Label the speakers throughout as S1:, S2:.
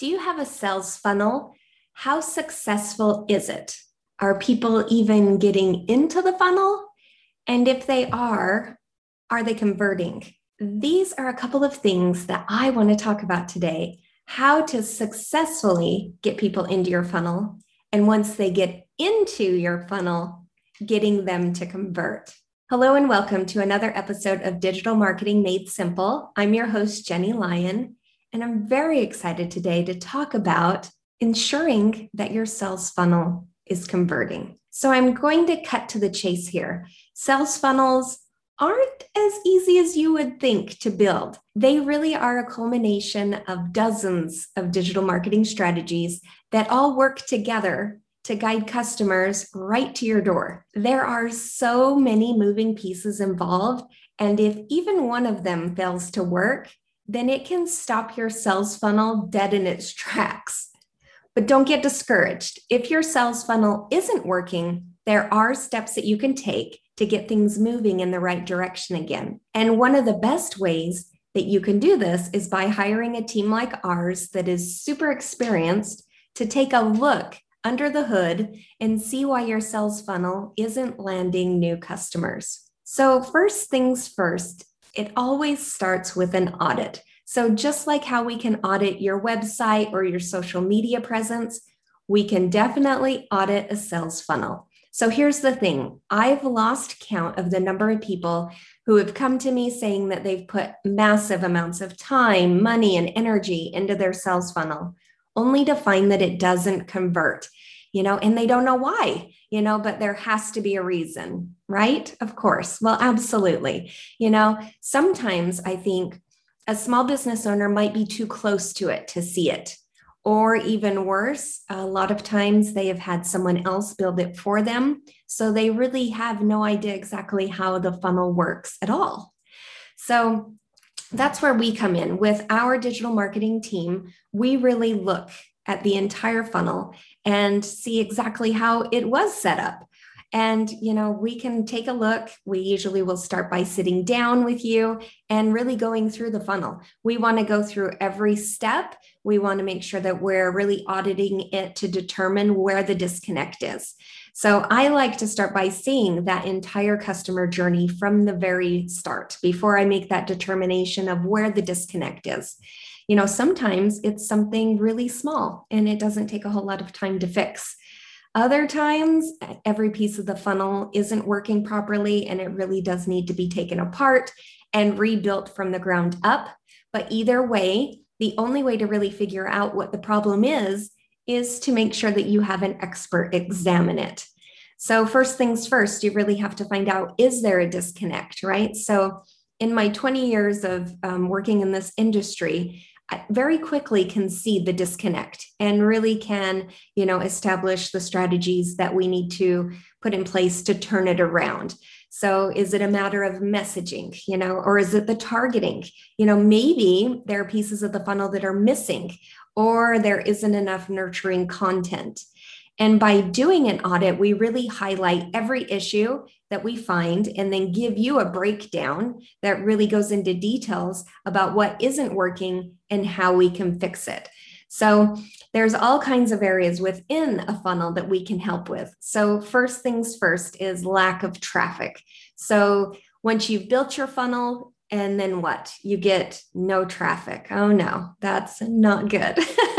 S1: Do you have a sales funnel? How successful is it? Are people even getting into the funnel? And if they are, are they converting? These are a couple of things that I want to talk about today how to successfully get people into your funnel. And once they get into your funnel, getting them to convert. Hello, and welcome to another episode of Digital Marketing Made Simple. I'm your host, Jenny Lyon. And I'm very excited today to talk about ensuring that your sales funnel is converting. So I'm going to cut to the chase here. Sales funnels aren't as easy as you would think to build. They really are a culmination of dozens of digital marketing strategies that all work together to guide customers right to your door. There are so many moving pieces involved. And if even one of them fails to work, then it can stop your sales funnel dead in its tracks. But don't get discouraged. If your sales funnel isn't working, there are steps that you can take to get things moving in the right direction again. And one of the best ways that you can do this is by hiring a team like ours that is super experienced to take a look under the hood and see why your sales funnel isn't landing new customers. So, first things first, it always starts with an audit. So, just like how we can audit your website or your social media presence, we can definitely audit a sales funnel. So, here's the thing I've lost count of the number of people who have come to me saying that they've put massive amounts of time, money, and energy into their sales funnel, only to find that it doesn't convert, you know, and they don't know why you know, but there has to be a reason, right? Of course. Well, absolutely. You know, sometimes I think a small business owner might be too close to it to see it. Or even worse, a lot of times they have had someone else build it for them. So they really have no idea exactly how the funnel works at all. So that's where we come in with our digital marketing team. We really look at the entire funnel and see exactly how it was set up. And, you know, we can take a look. We usually will start by sitting down with you and really going through the funnel. We want to go through every step. We want to make sure that we're really auditing it to determine where the disconnect is. So I like to start by seeing that entire customer journey from the very start before I make that determination of where the disconnect is you know, sometimes it's something really small and it doesn't take a whole lot of time to fix. Other times, every piece of the funnel isn't working properly and it really does need to be taken apart and rebuilt from the ground up. But either way, the only way to really figure out what the problem is is to make sure that you have an expert examine it. So, first things first, you really have to find out is there a disconnect, right? So, in my 20 years of um, working in this industry, very quickly can see the disconnect and really can you know establish the strategies that we need to put in place to turn it around. So is it a matter of messaging you know or is it the targeting? You know maybe there are pieces of the funnel that are missing or there isn't enough nurturing content and by doing an audit, we really highlight every issue that we find and then give you a breakdown that really goes into details about what isn't working and how we can fix it. So there's all kinds of areas within a funnel that we can help with. So first things first is lack of traffic. So once you've built your funnel, and then what? You get no traffic. Oh no, that's not good.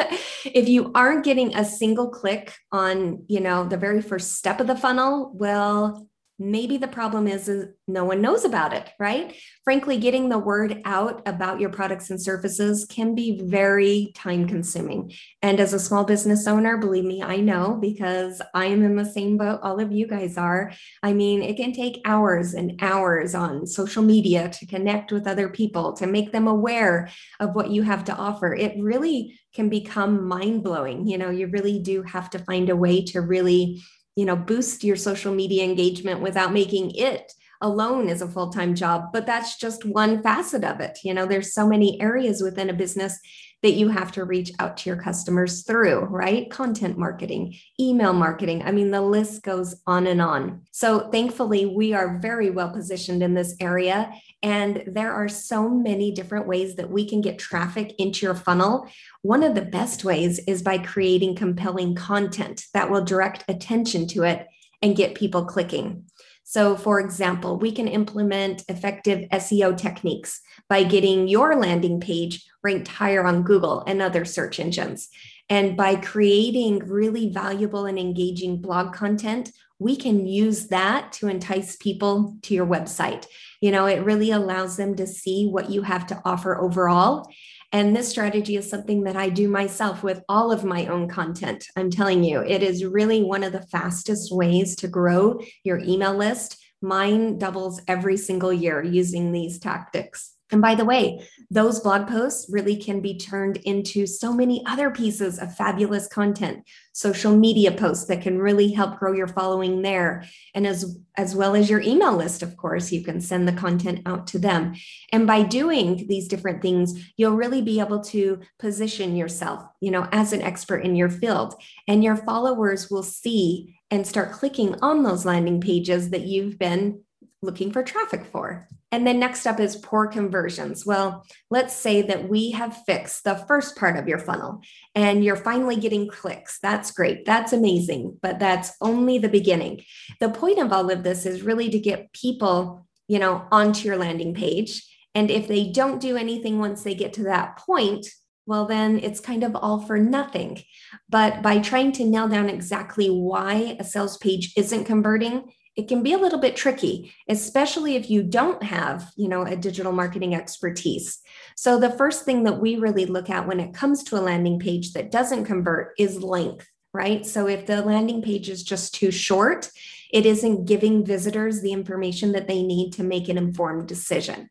S1: if you aren't getting a single click on, you know, the very first step of the funnel, well, maybe the problem is, is no one knows about it, right? Frankly, getting the word out about your products and services can be very time consuming. And as a small business owner, believe me, I know because I am in the same boat all of you guys are. I mean, it can take hours and hours on social media to connect with other people, to make them aware of what you have to offer. It really can become mind blowing. You know, you really do have to find a way to really you know boost your social media engagement without making it alone is a full-time job. But that's just one facet of it. You know there's so many areas within a business that you have to reach out to your customers through, right? Content marketing, email marketing. I mean, the list goes on and on. So, thankfully, we are very well positioned in this area. And there are so many different ways that we can get traffic into your funnel. One of the best ways is by creating compelling content that will direct attention to it and get people clicking. So, for example, we can implement effective SEO techniques by getting your landing page ranked higher on Google and other search engines. And by creating really valuable and engaging blog content, we can use that to entice people to your website. You know, it really allows them to see what you have to offer overall. And this strategy is something that I do myself with all of my own content. I'm telling you, it is really one of the fastest ways to grow your email list. Mine doubles every single year using these tactics. And by the way, those blog posts really can be turned into so many other pieces of fabulous content, social media posts that can really help grow your following there. And as, as well as your email list, of course, you can send the content out to them. And by doing these different things, you'll really be able to position yourself, you know, as an expert in your field. And your followers will see and start clicking on those landing pages that you've been looking for traffic for. And then next up is poor conversions. Well, let's say that we have fixed the first part of your funnel and you're finally getting clicks. That's great. That's amazing. But that's only the beginning. The point of all of this is really to get people, you know, onto your landing page. And if they don't do anything once they get to that point, well, then it's kind of all for nothing. But by trying to nail down exactly why a sales page isn't converting, it can be a little bit tricky especially if you don't have you know a digital marketing expertise. So the first thing that we really look at when it comes to a landing page that doesn't convert is length right? So if the landing page is just too short it isn't giving visitors the information that they need to make an informed decision.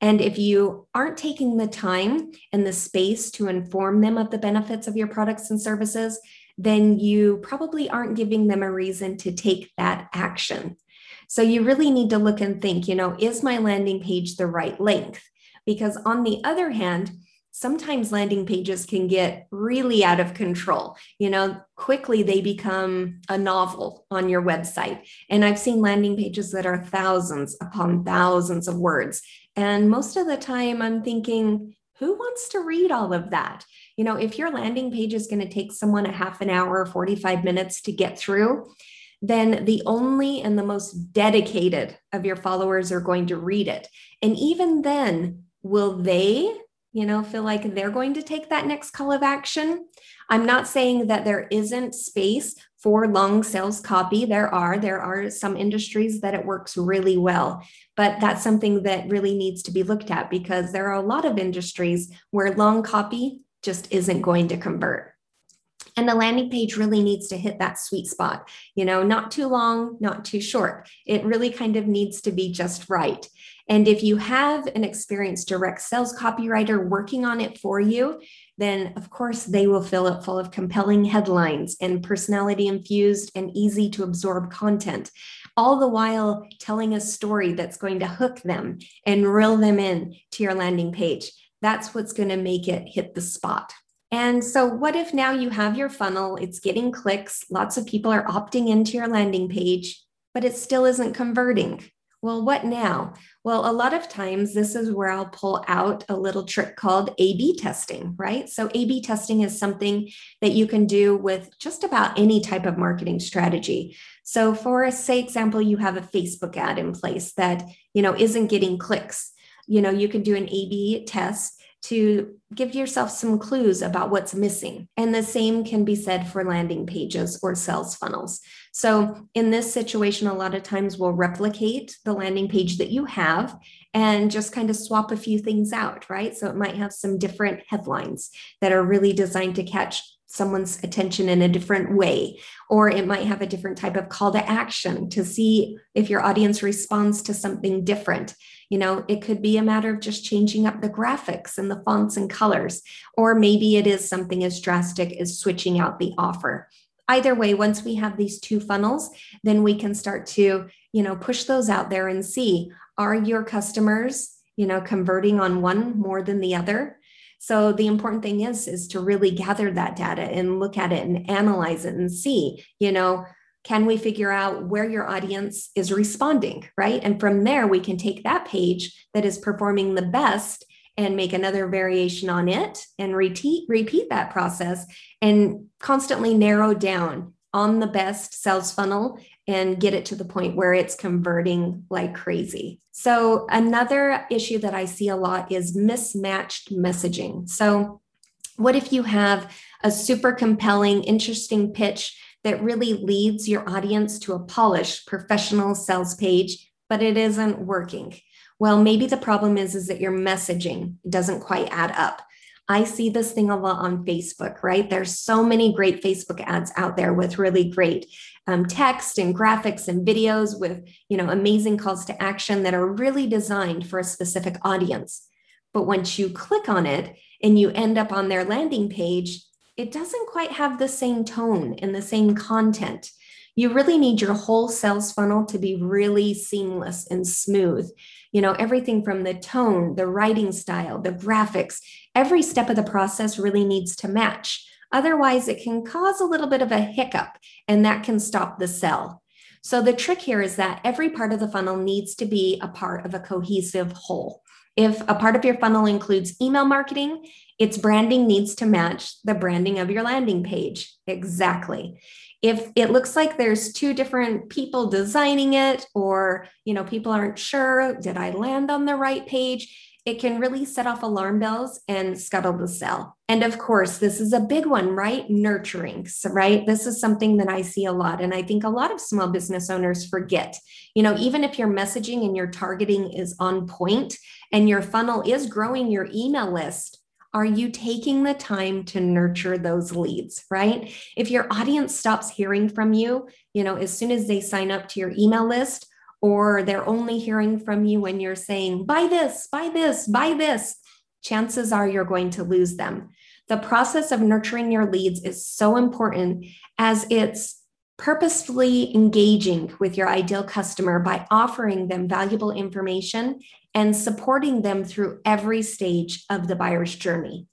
S1: And if you aren't taking the time and the space to inform them of the benefits of your products and services, then you probably aren't giving them a reason to take that action. So you really need to look and think, you know, is my landing page the right length? Because on the other hand, sometimes landing pages can get really out of control. You know, quickly they become a novel on your website. And I've seen landing pages that are thousands upon thousands of words. And most of the time I'm thinking, who wants to read all of that? You know, if your landing page is going to take someone a half an hour, 45 minutes to get through, then the only and the most dedicated of your followers are going to read it. And even then, will they, you know, feel like they're going to take that next call of action? I'm not saying that there isn't space for long sales copy. There are. There are some industries that it works really well, but that's something that really needs to be looked at because there are a lot of industries where long copy just isn't going to convert. And the landing page really needs to hit that sweet spot, you know, not too long, not too short. It really kind of needs to be just right. And if you have an experienced direct sales copywriter working on it for you, then of course they will fill it full of compelling headlines and personality infused and easy to absorb content, all the while telling a story that's going to hook them and reel them in to your landing page. That's what's going to make it hit the spot. And so, what if now you have your funnel, it's getting clicks, lots of people are opting into your landing page, but it still isn't converting? Well, what now? Well, a lot of times this is where I'll pull out a little trick called A B testing, right? So, A B testing is something that you can do with just about any type of marketing strategy. So, for a say example, you have a Facebook ad in place that, you know, isn't getting clicks. you know, you can do an A B test to give yourself some clues about what's missing. And the same can be said for landing pages or sales funnels. So, in this situation, a lot of times we'll replicate the landing page that you have and just kind of swap a few things out, right? So, it might have some different headlines that are really designed to catch someone's attention in a different way, or it might have a different type of call to action to see if your audience responds to something different. You know, it could be a matter of just changing up the graphics and the fonts and colors, or maybe it is something as drastic as switching out the offer. Either way, once we have these two funnels, then we can start to, you know, push those out there and see are your customers, you know, converting on one more than the other? So the important thing is is to really gather that data and look at it and analyze it and see, you know, can we figure out where your audience is responding, right? And from there, we can take that page that is performing the best and make another variation on it and repeat repeat that process and constantly narrow down on the best sales funnel and get it to the point where it's converting like crazy. So another issue that I see a lot is mismatched messaging. So what if you have a super compelling interesting pitch that really leads your audience to a polished professional sales page, but it isn't working. Well, maybe the problem is, is that your messaging doesn't quite add up. I see this thing a lot on Facebook, right? There's so many great Facebook ads out there with really great um, text and graphics and videos with, you know, amazing calls to action that are really designed for a specific audience. But once you click on it and you end up on their landing page, it doesn't quite have the same tone and the same content. You really need your whole sales funnel to be really seamless and smooth. You know, everything from the tone, the writing style, the graphics, every step of the process really needs to match. Otherwise, it can cause a little bit of a hiccup and that can stop the sell. So, the trick here is that every part of the funnel needs to be a part of a cohesive whole. If a part of your funnel includes email marketing, its branding needs to match the branding of your landing page. Exactly. If it looks like there's two different people designing it or, you know, people aren't sure, did I land on the right page? It can really set off alarm bells and scuttle the sell. And of course, this is a big one, right? Nurturing, right? This is something that I see a lot. And I think a lot of small business owners forget. You know, even if your messaging and your targeting is on point and your funnel is growing your email list, are you taking the time to nurture those leads, right? If your audience stops hearing from you, you know, as soon as they sign up to your email list, or they're only hearing from you when you're saying, buy this, buy this, buy this, chances are you're going to lose them. The process of nurturing your leads is so important as it's purposefully engaging with your ideal customer by offering them valuable information and supporting them through every stage of the buyer's journey.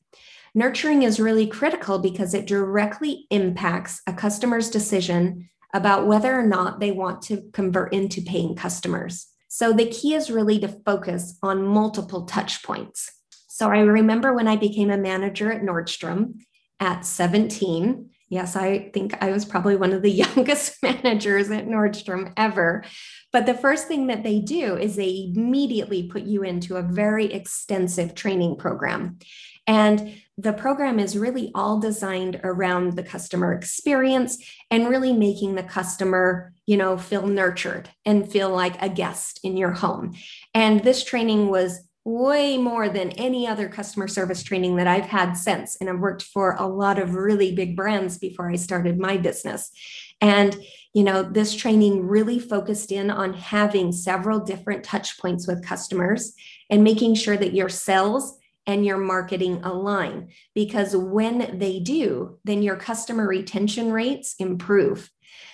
S1: Nurturing is really critical because it directly impacts a customer's decision about whether or not they want to convert into paying customers. So the key is really to focus on multiple touch points. So I remember when I became a manager at Nordstrom at 17, Yes, I think I was probably one of the youngest managers at Nordstrom ever. But the first thing that they do is they immediately put you into a very extensive training program. And the program is really all designed around the customer experience and really making the customer, you know, feel nurtured and feel like a guest in your home. And this training was way more than any other customer service training that I've had since. And I've worked for a lot of really big brands before I started my business. And, you know, this training really focused in on having several different touch points with customers and making sure that your sales and your marketing align. Because when they do, then your customer retention rates improve.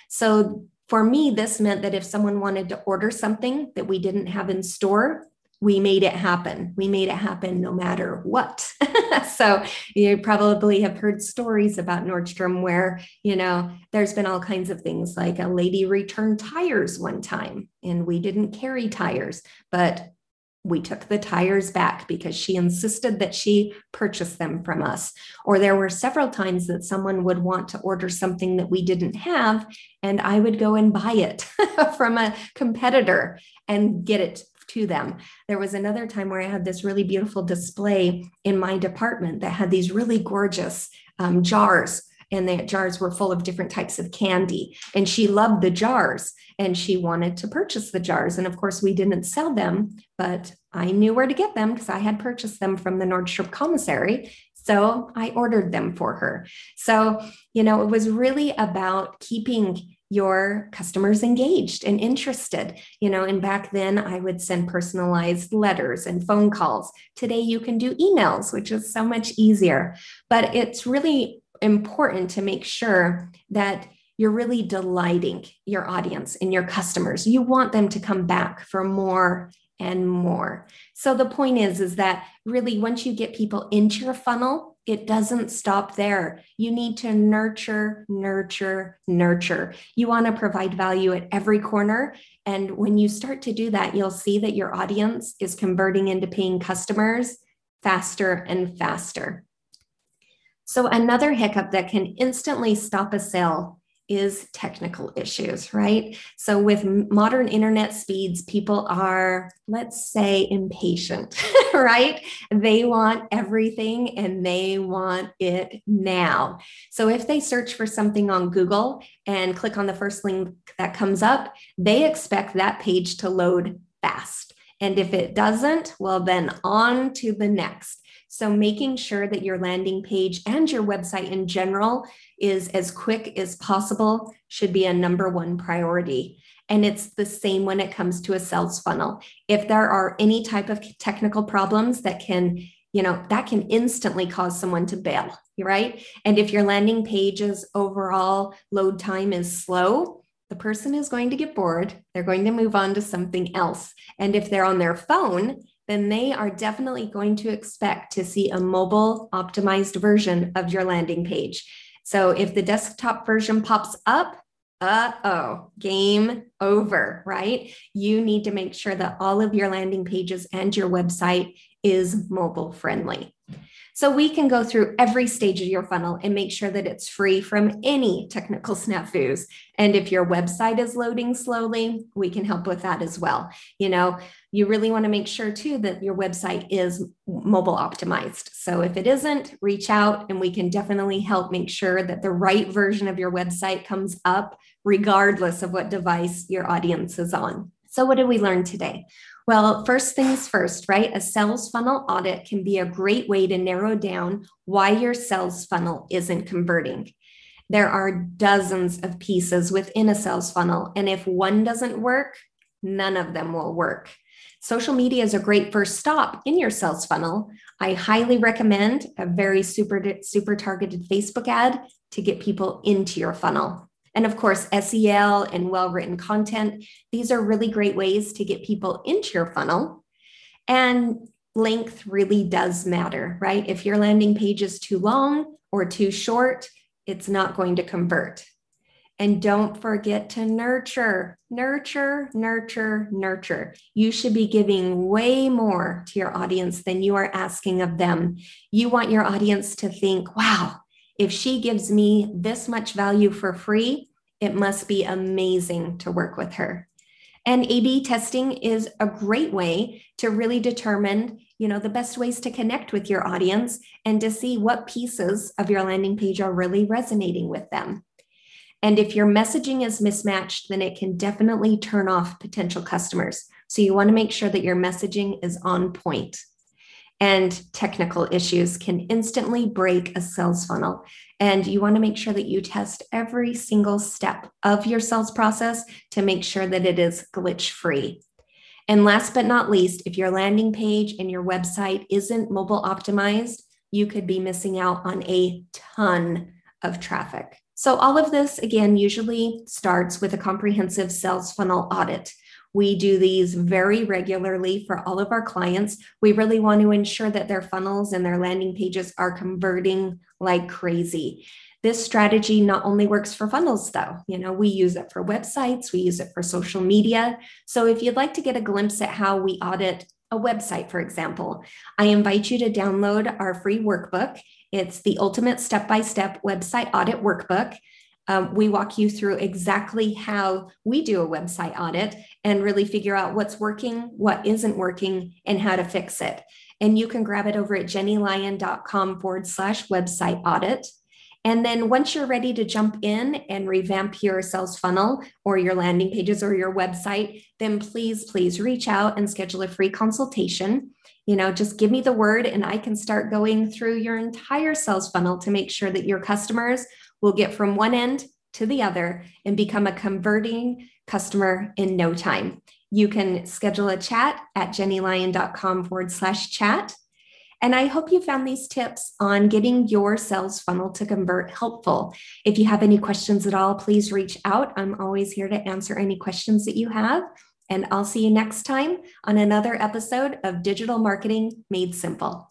S1: So for me, this meant that if someone wanted to order something that we didn't have in store, we made it happen. We made it happen no matter what. so you probably have heard stories about Nordstrom where, you know, there's been all kinds of things like a lady returned tires one time and we didn't carry tires, but we took the tires back because she insisted that she purchase them from us. Or there were several times that someone would want to order something that we didn't have, and I would go and buy it from a competitor and get it to them. There was another time where I had this really beautiful display in my department that had these really gorgeous um, jars and the jars were full of different types of candy. And she loved the jars and she wanted to purchase the jars. And of course, we didn't sell them, but I knew where to get them because I had purchased them from the Nordstrom commissary. So I ordered them for her. So, you know, it was really about keeping your customers engaged and interested. You know, and back then I would send personalized letters and phone calls. Today you can do emails, which is so much easier. But it's really important to make sure that you're really delighting your audience and your customers. You want them to come back for more and more. So the point is is that really once you get people into your funnel, it doesn't stop there. You need to nurture, nurture, nurture. You want to provide value at every corner. And when you start to do that, you'll see that your audience is converting into paying customers faster and faster. So, another hiccup that can instantly stop a sale is technical issues, right? So, with modern internet speeds, people are, let's say, impatient, right? They want everything and they want it now. So, if they search for something on Google and click on the first link that comes up, they expect that page to load fast. And if it doesn't, well, then on to the next. So, making sure that your landing page and your website in general is as quick as possible should be a number one priority. And it's the same when it comes to a sales funnel. If there are any type of technical problems that can, you know, that can instantly cause someone to bail, right? And if your landing page's overall load time is slow, the person is going to get bored. They're going to move on to something else. And if they're on their phone, then they are definitely going to expect to see a mobile optimized version of your landing page. So if the desktop version pops up, uh oh, game over, right? You need to make sure that all of your landing pages and your website is mobile friendly. So we can go through every stage of your funnel and make sure that it's free from any technical snafus. And if your website is loading slowly, we can help with that as well. You know, you really want to make sure too that your website is mobile optimized. So if it isn't, reach out and we can definitely help make sure that the right version of your website comes up regardless of what device your audience is on. So, what did we learn today? Well, first things first, right? A sales funnel audit can be a great way to narrow down why your sales funnel isn't converting. There are dozens of pieces within a sales funnel, and if one doesn't work, none of them will work. Social media is a great first stop in your sales funnel. I highly recommend a very super super targeted Facebook ad to get people into your funnel. And of course, SEO and well written content. These are really great ways to get people into your funnel. And length really does matter, right? If your landing page is too long or too short, it's not going to convert. And don't forget to nurture, nurture, nurture, nurture. You should be giving way more to your audience than you are asking of them. You want your audience to think, wow, if she gives me this much value for free, it must be amazing to work with her. And A/B testing is a great way to really determine, you know, the best ways to connect with your audience and to see what pieces of your landing page are really resonating with them. And if your messaging is mismatched, then it can definitely turn off potential customers. So you want to make sure that your messaging is on point and technical issues can instantly break a sales funnel. And you want to make sure that you test every single step of your sales process to make sure that it is glitch free. And last but not least, if your landing page and your website isn't mobile optimized, you could be missing out on a ton of traffic. So, all of this, again, usually starts with a comprehensive sales funnel audit. We do these very regularly for all of our clients. We really want to ensure that their funnels and their landing pages are converting like crazy. This strategy not only works for funnels, though, you know, we use it for websites, we use it for social media. So if you'd like to get a glimpse at how we audit a website, for example, I invite you to download our free workbook. It's the ultimate step by step website audit workbook. Um, we walk you through exactly how we do a website audit and really figure out what's working, what isn't working, and how to fix it. And you can grab it over at jennylyon.com forward slash website audit. And then once you're ready to jump in and revamp your sales funnel or your landing pages or your website, then please, please reach out and schedule a free consultation. You know, just give me the word and I can start going through your entire sales funnel to make sure that your customers will get from one end to the other and become a converting customer in no time. You can schedule a chat at jennylyon.com forward slash chat. And I hope you found these tips on getting your sales funnel to convert helpful. If you have any questions at all, please reach out. I'm always here to answer any questions that you have. And I'll see you next time on another episode of Digital Marketing Made Simple.